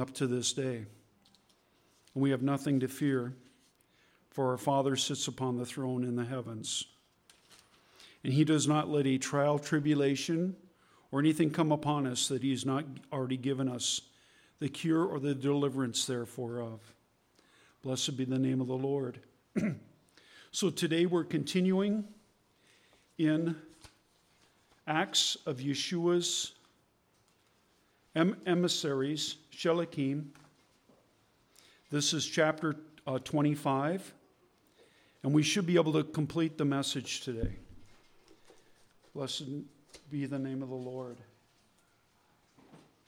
up to this day. We have nothing to fear, for our Father sits upon the throne in the heavens. And he does not let a trial, tribulation, or anything come upon us that he has not already given us the cure or the deliverance therefore of. Blessed be the name of the Lord. so today we're continuing in Acts of Yeshua's emissaries, Sheliachim. This is chapter uh, 25, and we should be able to complete the message today. Blessed be the name of the Lord.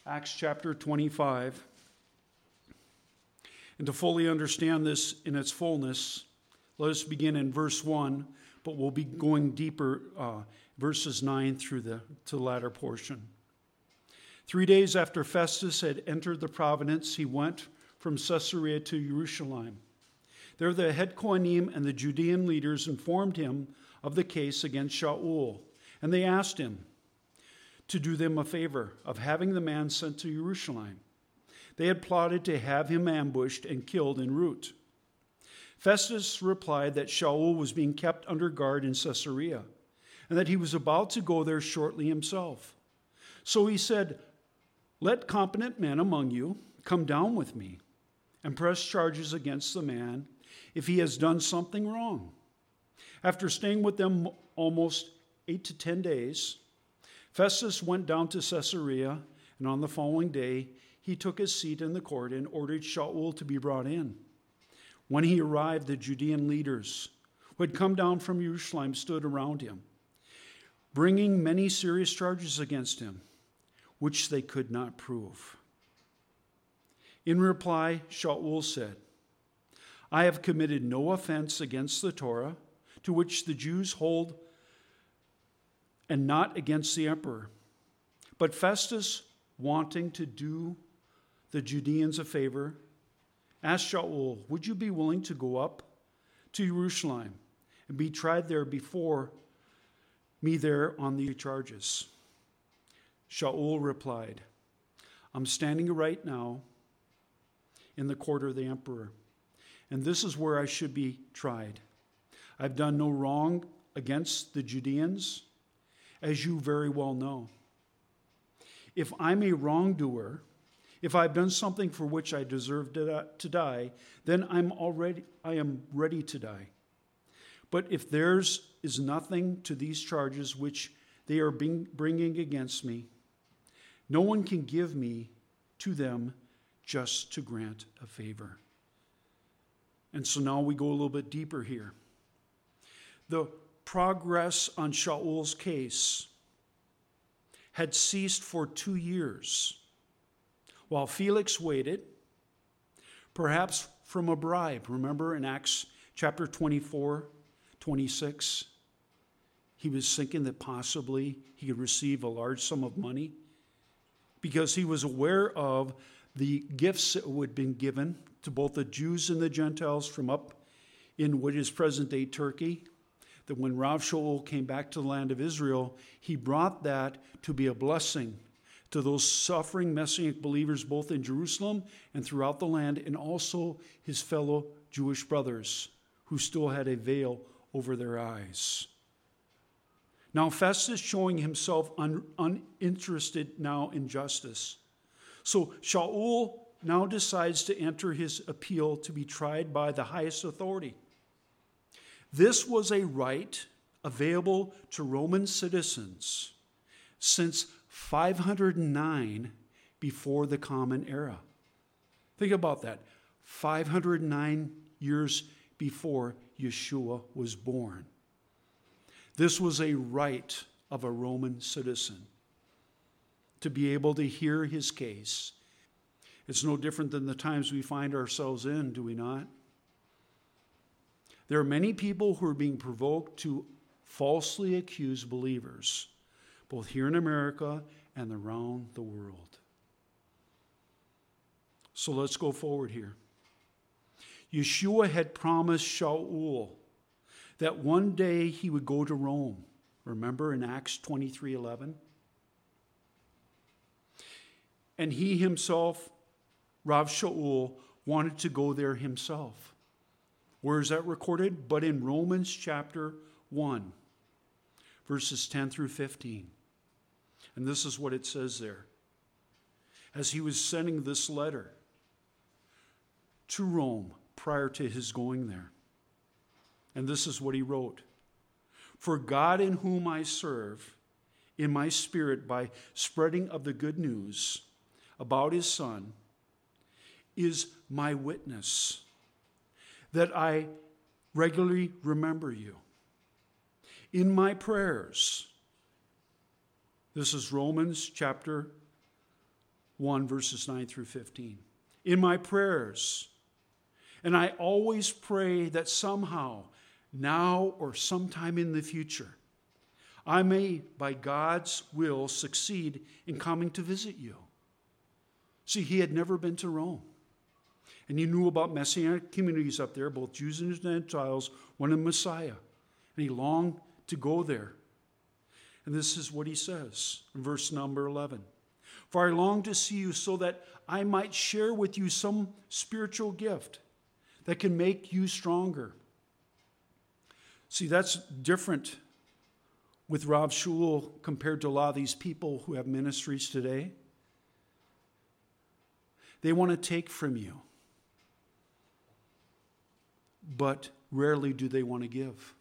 Acts chapter 25. And to fully understand this in its fullness, let us begin in verse 1, but we'll be going deeper, uh, verses 9 through the, to the latter portion. Three days after Festus had entered the province, he went from Caesarea to Jerusalem. There, the head Kohanim and the Judean leaders informed him of the case against Shaul, and they asked him to do them a favor of having the man sent to Jerusalem. They had plotted to have him ambushed and killed en route. Festus replied that Shaul was being kept under guard in Caesarea and that he was about to go there shortly himself. So he said, Let competent men among you come down with me and press charges against the man if he has done something wrong. After staying with them almost eight to ten days, Festus went down to Caesarea, and on the following day he took his seat in the court and ordered Shaul to be brought in. When he arrived, the Judean leaders who had come down from Jerusalem stood around him, bringing many serious charges against him, which they could not prove. In reply, Shaul said, I have committed no offense against the Torah, to which the Jews hold, and not against the emperor. But Festus, wanting to do the Judeans a favor, asked Shaul, Would you be willing to go up to Jerusalem and be tried there before me there on the charges? Shaul replied, I'm standing right now in the court of the emperor. And this is where I should be tried. I've done no wrong against the Judeans, as you very well know. If I'm a wrongdoer, if I've done something for which I deserve to die, then I'm already I am ready to die. But if theirs is nothing to these charges which they are bringing against me, no one can give me to them just to grant a favor. And so now we go a little bit deeper here. The progress on Shaul's case had ceased for two years while Felix waited, perhaps from a bribe. Remember in Acts chapter 24, 26? He was thinking that possibly he could receive a large sum of money because he was aware of the gifts that had been given to both the Jews and the Gentiles from up in what is present day Turkey. That when Rav Shaul came back to the land of Israel, he brought that to be a blessing to those suffering Messianic believers both in Jerusalem and throughout the land, and also his fellow Jewish brothers who still had a veil over their eyes. Now, Festus showing himself un- uninterested now in justice. So Shaul now decides to enter his appeal to be tried by the highest authority. This was a right available to Roman citizens since 509 before the Common Era. Think about that 509 years before Yeshua was born. This was a right of a Roman citizen to be able to hear his case. It's no different than the times we find ourselves in, do we not? There are many people who are being provoked to falsely accuse believers, both here in America and around the world. So let's go forward here. Yeshua had promised Shaul that one day he would go to Rome. Remember in Acts 23 11? And he himself Rav Shaul wanted to go there himself. Where is that recorded? But in Romans chapter 1, verses 10 through 15. And this is what it says there. As he was sending this letter to Rome prior to his going there. And this is what he wrote For God, in whom I serve, in my spirit by spreading of the good news about his Son, is my witness that I regularly remember you. In my prayers, this is Romans chapter 1, verses 9 through 15. In my prayers, and I always pray that somehow, now or sometime in the future, I may, by God's will, succeed in coming to visit you. See, he had never been to Rome. And he knew about messianic communities up there, both Jews and Gentiles, one in Messiah. And he longed to go there. And this is what he says in verse number 11 For I long to see you so that I might share with you some spiritual gift that can make you stronger. See, that's different with Rav Shaul compared to a lot of these people who have ministries today. They want to take from you, but rarely do they want to give.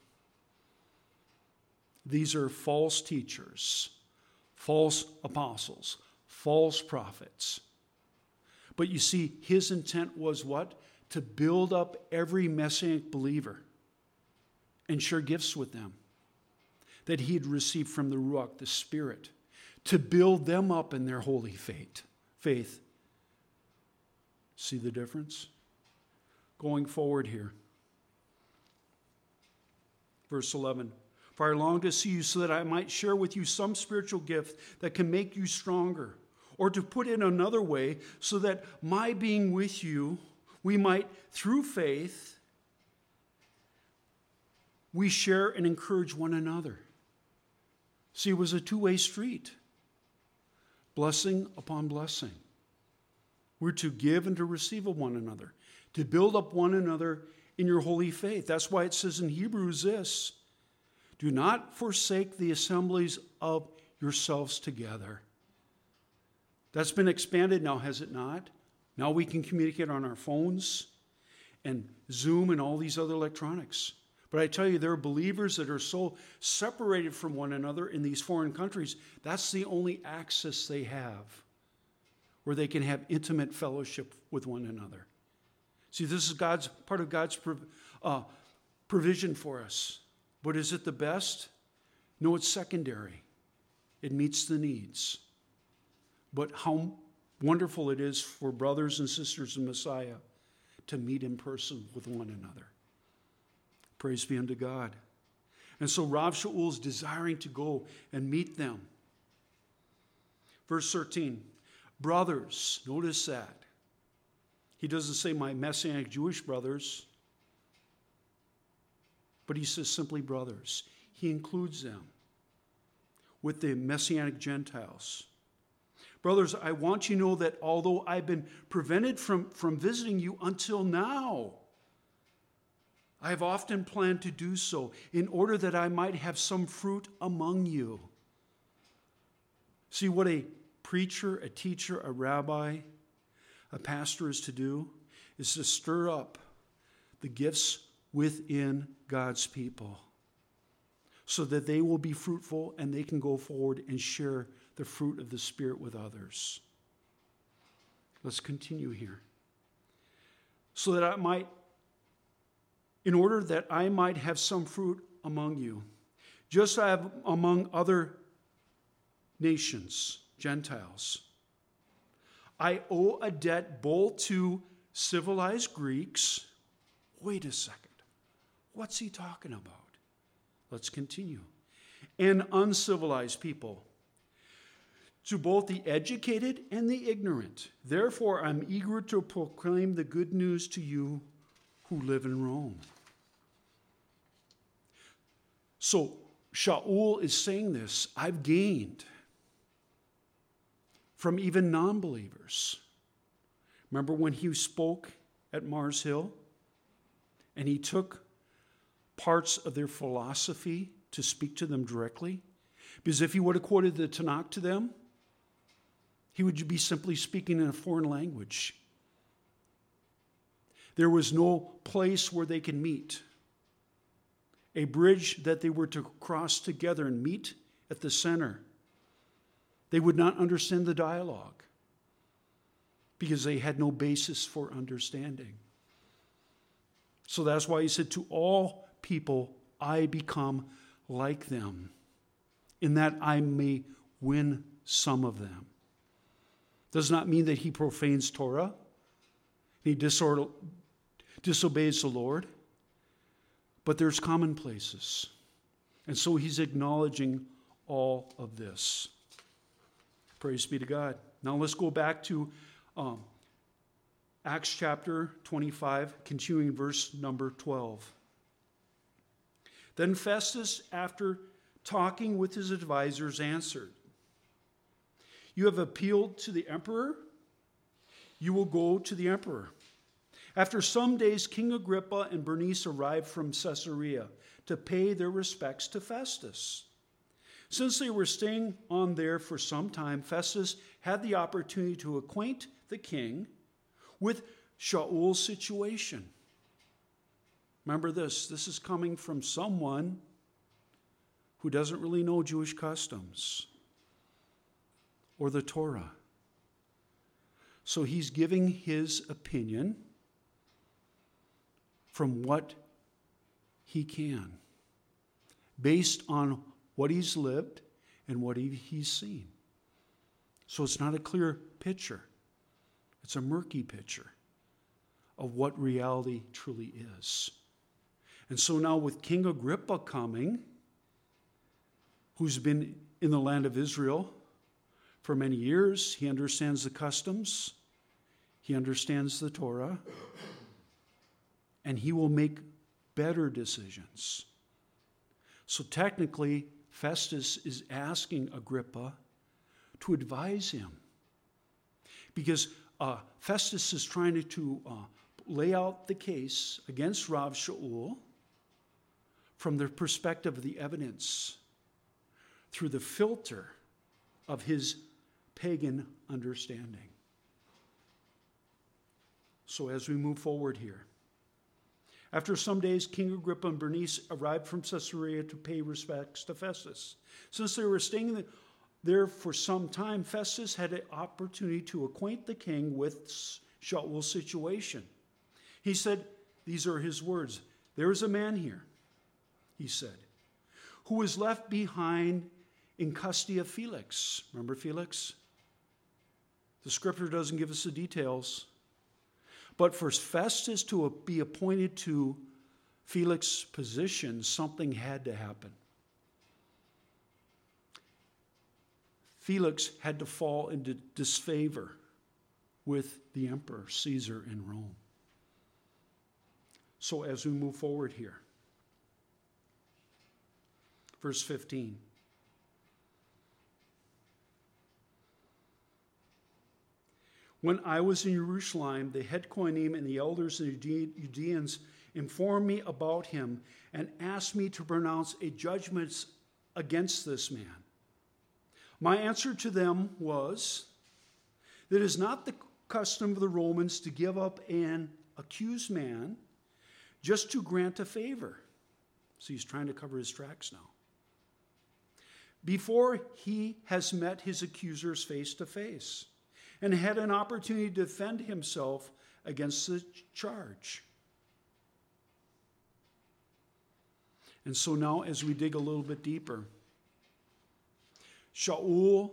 These are false teachers, false apostles, false prophets. But you see, his intent was what? to build up every Messianic believer and share gifts with them that he had received from the Ruach, the Spirit, to build them up in their holy faith. faith. See the difference? Going forward here. Verse 11 For I long to see you so that I might share with you some spiritual gift that can make you stronger. Or to put it another way, so that my being with you we might, through faith, we share and encourage one another. See, it was a two way street blessing upon blessing. We're to give and to receive of one another, to build up one another in your holy faith. That's why it says in Hebrews this do not forsake the assemblies of yourselves together. That's been expanded now, has it not? Now we can communicate on our phones and Zoom and all these other electronics. But I tell you, there are believers that are so separated from one another in these foreign countries, that's the only access they have where they can have intimate fellowship with one another. See, this is God's part of God's uh, provision for us. But is it the best? No, it's secondary. It meets the needs. But how wonderful it is for brothers and sisters in Messiah to meet in person with one another. Praise be unto God. And so Rav Shaul is desiring to go and meet them. Verse 13, brothers, notice that. He doesn't say my Messianic Jewish brothers, but he says simply brothers. He includes them with the Messianic Gentiles. Brothers, I want you to know that although I've been prevented from, from visiting you until now, I have often planned to do so in order that I might have some fruit among you. See what a preacher, a teacher, a rabbi, a pastor is to do is to stir up the gifts within God's people so that they will be fruitful and they can go forward and share the fruit of the Spirit with others. Let's continue here. So that I might, in order that I might have some fruit among you, just as among other nations, Gentiles. I owe a debt both to civilized Greeks. Wait a second. What's he talking about? Let's continue. And uncivilized people to both the educated and the ignorant. Therefore, I'm eager to proclaim the good news to you who live in Rome. So, Shaul is saying this I've gained from even non believers Remember when he spoke at Mars Hill? And he took parts of their philosophy to speak to them directly? Because if he would have quoted the Tanakh to them, he would be simply speaking in a foreign language. There was no place where they could meet, a bridge that they were to cross together and meet at the center. They would not understand the dialogue because they had no basis for understanding. So that's why he said, To all people I become like them, in that I may win some of them. Does not mean that he profanes Torah, he disobeys the Lord, but there's commonplaces. And so he's acknowledging all of this. Praise be to God. Now let's go back to um, Acts chapter 25, continuing verse number 12. Then Festus, after talking with his advisors, answered, You have appealed to the emperor? You will go to the emperor. After some days, King Agrippa and Bernice arrived from Caesarea to pay their respects to Festus. Since they were staying on there for some time, Festus had the opportunity to acquaint the king with Shaul's situation. Remember this this is coming from someone who doesn't really know Jewish customs or the Torah. So he's giving his opinion from what he can, based on what he's lived and what he, he's seen. So it's not a clear picture, it's a murky picture of what reality truly is. And so now, with King Agrippa coming, who's been in the land of Israel for many years, he understands the customs, he understands the Torah, and he will make better decisions. So, technically, Festus is asking Agrippa to advise him. Because uh, Festus is trying to, uh, lay out the case against Rav Shaul from the perspective of the evidence through the filter of his pagan understanding. So, as we move forward here, after some days, King Agrippa and Bernice arrived from Caesarea to pay respects to Festus. Since they were staying there for some time, Festus had an opportunity to acquaint the king with Shaul's situation. He said, These are his words There is a man here, he said, who was left behind in custody of Felix. Remember Felix? The scripture doesn't give us the details. But for Festus to be appointed to Felix's position, something had to happen. Felix had to fall into disfavor with the emperor, Caesar, in Rome. So, as we move forward here, verse 15. When I was in Jerusalem, the head Kohanim and the elders and the Judeans informed me about him and asked me to pronounce a judgment against this man. My answer to them was that it is not the custom of the Romans to give up an accused man just to grant a favor. So he's trying to cover his tracks now. Before he has met his accusers face to face and had an opportunity to defend himself against the charge. And so now, as we dig a little bit deeper, Shaul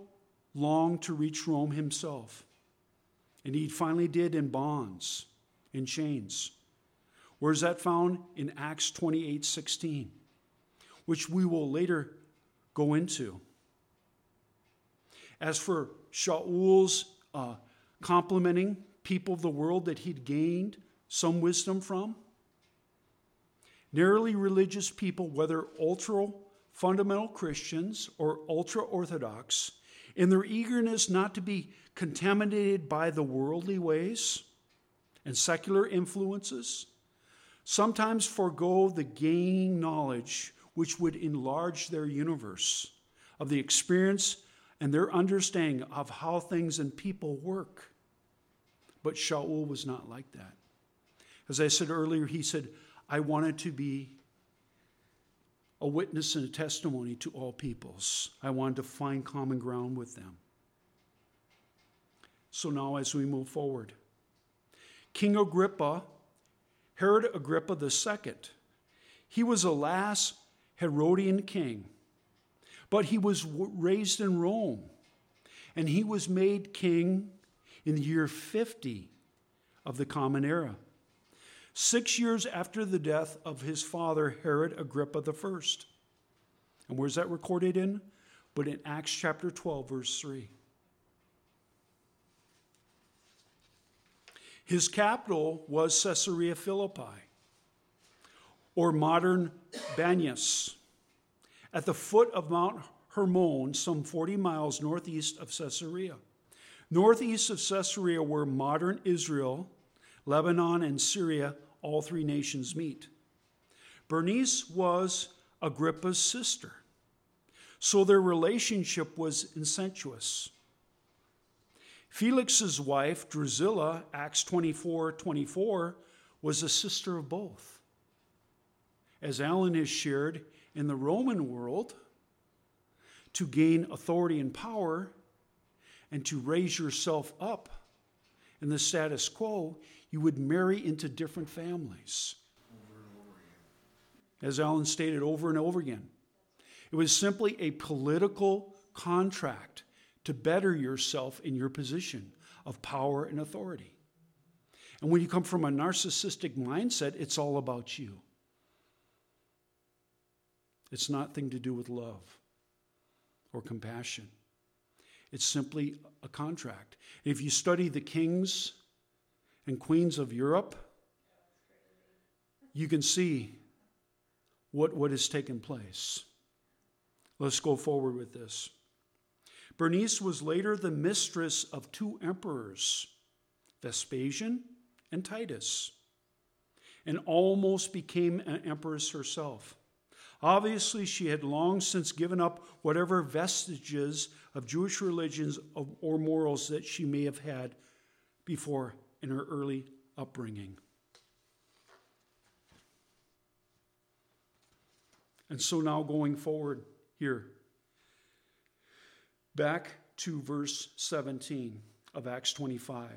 longed to reach Rome himself. And he finally did in bonds, in chains. Where is that found? In Acts 28 16, which we will later go into. As for Shaul's uh, complimenting people of the world that he'd gained some wisdom from. Narrowly religious people, whether ultra fundamental Christians or ultra Orthodox, in their eagerness not to be contaminated by the worldly ways, and secular influences, sometimes forego the gaining knowledge which would enlarge their universe of the experience and their understanding of how things and people work. But Shaul was not like that. As I said earlier, he said, I wanted to be a witness and a testimony to all peoples. I wanted to find common ground with them. So now, as we move forward, King Agrippa, Herod Agrippa II, he was the last Herodian king, but he was raised in Rome, and he was made king in the year 50 of the Common Era six years after the death of his father, Herod Agrippa I. And where's that recorded in? But in Acts chapter 12, verse 3. His capital was Caesarea Philippi, or modern Banias, at the foot of Mount Hermon, some 40 miles northeast of Caesarea. Northeast of Caesarea where modern Israel, Lebanon, and Syria all three nations meet. Bernice was Agrippa's sister, so their relationship was incestuous. Felix's wife, Drusilla, Acts 24 24, was a sister of both. As Alan has shared, in the Roman world, to gain authority and power and to raise yourself up in the status quo, you would marry into different families. As Alan stated over and over again, it was simply a political contract to better yourself in your position of power and authority. And when you come from a narcissistic mindset, it's all about you. It's nothing to do with love or compassion. It's simply a contract. If you study the kings and queens of Europe, you can see what, what has taken place. Let's go forward with this. Bernice was later the mistress of two emperors, Vespasian and Titus, and almost became an empress herself. Obviously, she had long since given up whatever vestiges of Jewish religions or morals that she may have had before in her early upbringing. And so now going forward here, back to verse 17 of Acts 25.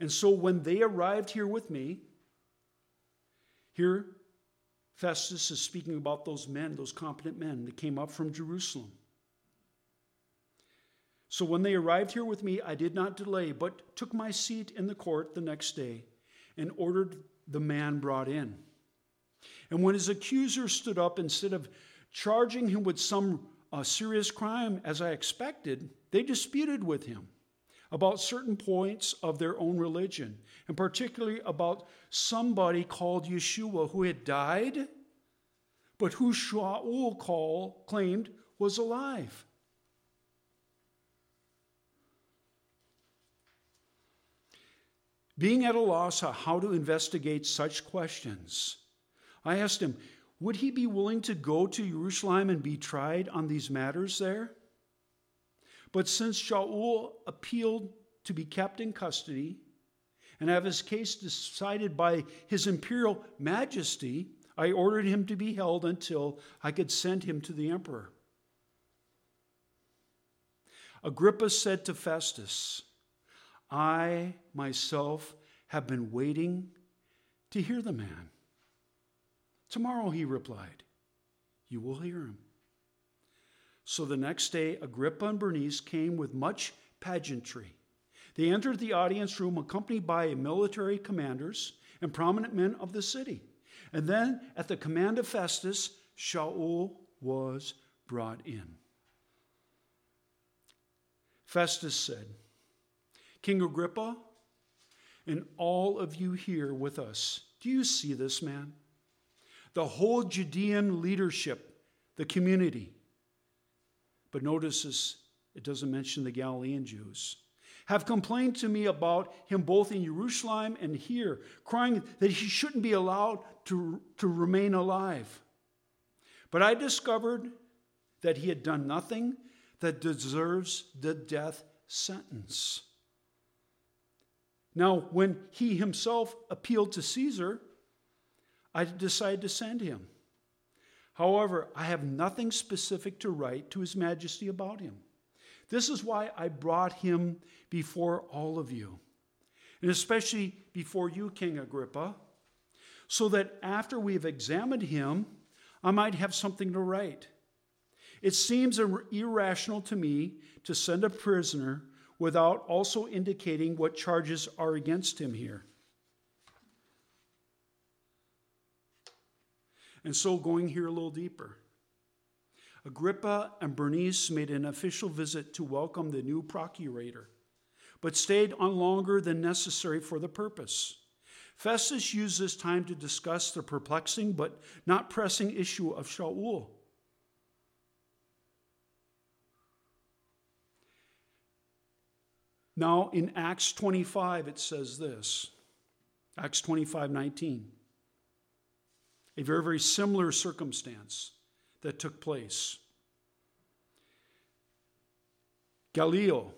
And so when they arrived here with me, here Festus is speaking about those men, those competent men that came up from Jerusalem. So when they arrived here with me, I did not delay, but took my seat in the court the next day and ordered the man brought in. And when his accuser stood up, instead of charging him with some uh, serious crime, as I expected, they disputed with him about certain points of their own religion, and particularly about somebody called Yeshua who had died, but who Shaul call, claimed was alive. Being at a loss how to investigate such questions, I asked him, would he be willing to go to Jerusalem and be tried on these matters there? But since Shaul appealed to be kept in custody and have his case decided by his imperial majesty, I ordered him to be held until I could send him to the emperor. Agrippa said to Festus, I myself have been waiting to hear the man. Tomorrow, he replied, you will hear him. So the next day, Agrippa and Bernice came with much pageantry. They entered the audience room accompanied by military commanders and prominent men of the city. And then, at the command of Festus, Shaul was brought in. Festus said, King Agrippa, and all of you here with us, do you see this man? The whole Judean leadership, the community. But notice this, it doesn't mention the Galilean Jews, have complained to me about him both in Jerusalem and here, crying that he shouldn't be allowed to, to remain alive. But I discovered that he had done nothing that deserves the death sentence. Now, when he himself appealed to Caesar, I decided to send him. However, I have nothing specific to write to His Majesty about him. This is why I brought him before all of you, and especially before you, King Agrippa, so that after we have examined him, I might have something to write. It seems irrational to me to send a prisoner without also indicating what charges are against him here. And so, going here a little deeper, Agrippa and Bernice made an official visit to welcome the new procurator, but stayed on longer than necessary for the purpose. Festus used this time to discuss the perplexing but not pressing issue of Shaul. Now, in Acts 25, it says this Acts 25 19 a very, very similar circumstance that took place. Gallio,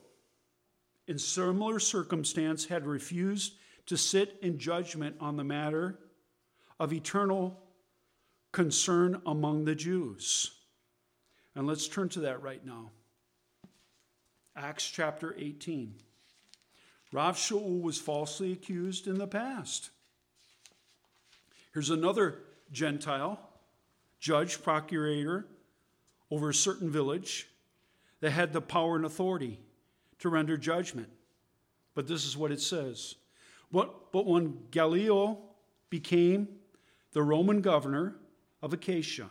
in similar circumstance, had refused to sit in judgment on the matter of eternal concern among the Jews. And let's turn to that right now. Acts chapter 18. Rav Shaul was falsely accused in the past. Here's another Gentile, judge, procurator over a certain village that had the power and authority to render judgment. But this is what it says. But, but when Gallio became the Roman governor of Achaia,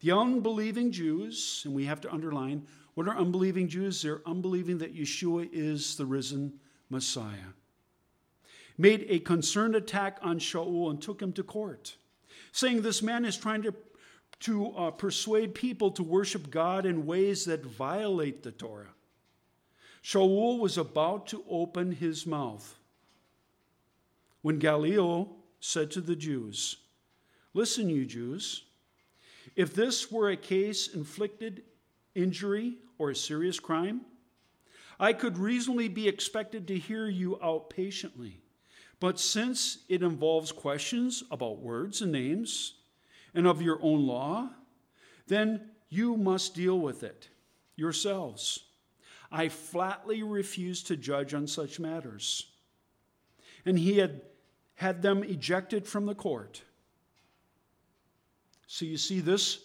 the unbelieving Jews, and we have to underline what are unbelieving Jews? They're unbelieving that Yeshua is the risen Messiah. Made a concerned attack on Shaul and took him to court saying this man is trying to, to uh, persuade people to worship God in ways that violate the Torah. Shaul was about to open his mouth when Gallio said to the Jews, Listen, you Jews, if this were a case inflicted injury or a serious crime, I could reasonably be expected to hear you out patiently. But since it involves questions about words and names and of your own law, then you must deal with it yourselves. I flatly refuse to judge on such matters. And he had had them ejected from the court. So you see, this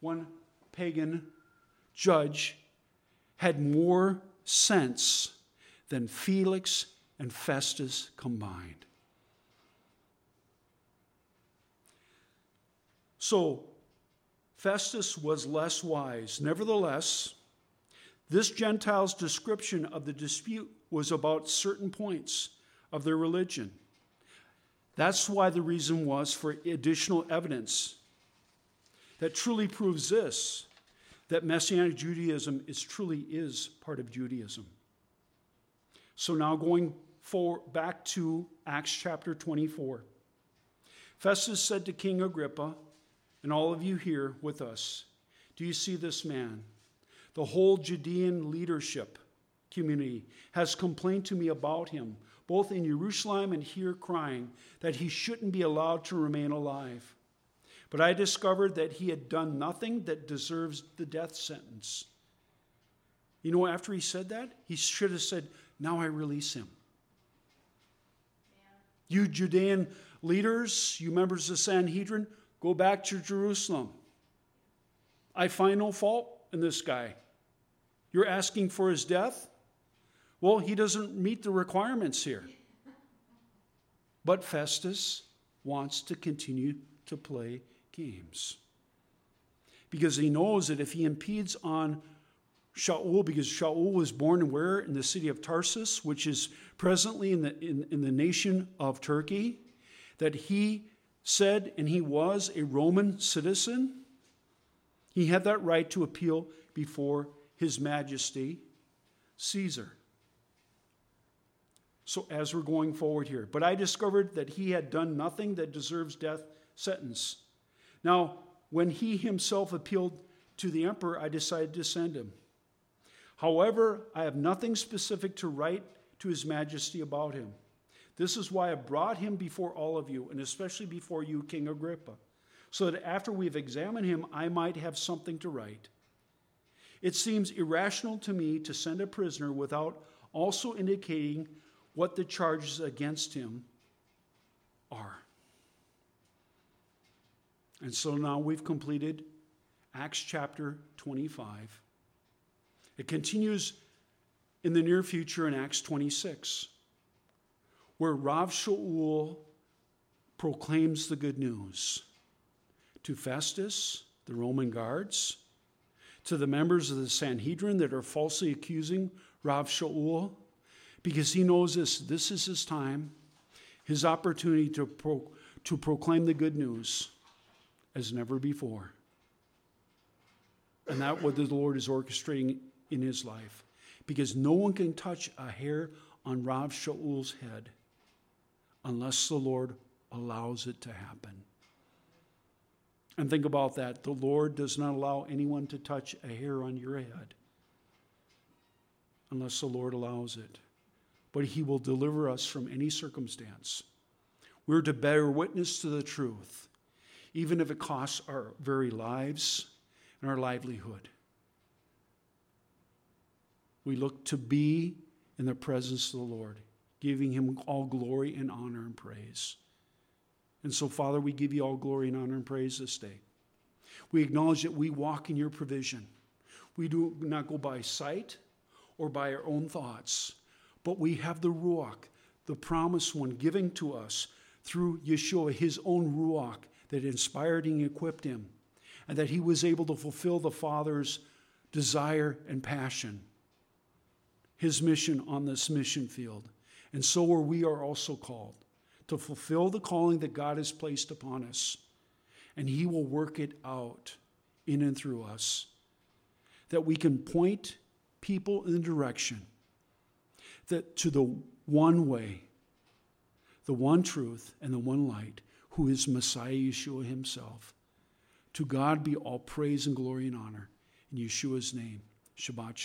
one pagan judge had more sense than Felix and Festus combined. So, Festus was less wise. Nevertheless, this Gentile's description of the dispute was about certain points of their religion. That's why the reason was for additional evidence that truly proves this that Messianic Judaism is truly is part of Judaism. So now going for, back to Acts chapter 24. Festus said to King Agrippa, and all of you here with us, Do you see this man? The whole Judean leadership community has complained to me about him, both in Jerusalem and here, crying that he shouldn't be allowed to remain alive. But I discovered that he had done nothing that deserves the death sentence. You know, after he said that, he should have said, Now I release him. You Judean leaders, you members of the Sanhedrin, go back to Jerusalem. I find no fault in this guy. You're asking for his death? Well, he doesn't meet the requirements here. But Festus wants to continue to play games because he knows that if he impedes on Shaul, because Shaul was born where? In the city of Tarsus, which is presently in the, in, in the nation of Turkey, that he said and he was a Roman citizen. He had that right to appeal before his majesty, Caesar. So, as we're going forward here, but I discovered that he had done nothing that deserves death sentence. Now, when he himself appealed to the emperor, I decided to send him. However, I have nothing specific to write to his majesty about him. This is why I brought him before all of you, and especially before you, King Agrippa, so that after we've examined him, I might have something to write. It seems irrational to me to send a prisoner without also indicating what the charges against him are. And so now we've completed Acts chapter 25. It continues in the near future in Acts 26, where Rav Shaul proclaims the good news to Festus, the Roman guards, to the members of the Sanhedrin that are falsely accusing Rav Shaul, because he knows this this is his time, his opportunity to, pro, to proclaim the good news as never before. And that what the Lord is orchestrating in his life. Because no one can touch a hair on Rav Shaul's head unless the Lord allows it to happen. And think about that. The Lord does not allow anyone to touch a hair on your head unless the Lord allows it. But He will deliver us from any circumstance. We're to bear witness to the truth, even if it costs our very lives and our livelihood. We look to be in the presence of the Lord, giving Him all glory and honor and praise. And so, Father, we give you all glory and honor and praise this day. We acknowledge that we walk in your provision. We do not go by sight or by our own thoughts, but we have the Ruach, the promised one, giving to us through Yeshua, his own Ruach that inspired and equipped him, and that he was able to fulfill the Father's desire and passion, his mission on this mission field. And so are we are also called to fulfill the calling that God has placed upon us. And He will work it out in and through us. That we can point people in the direction that to the one way, the one truth, and the one light, who is Messiah Yeshua Himself. To God be all praise and glory and honor. In Yeshua's name, Shabbat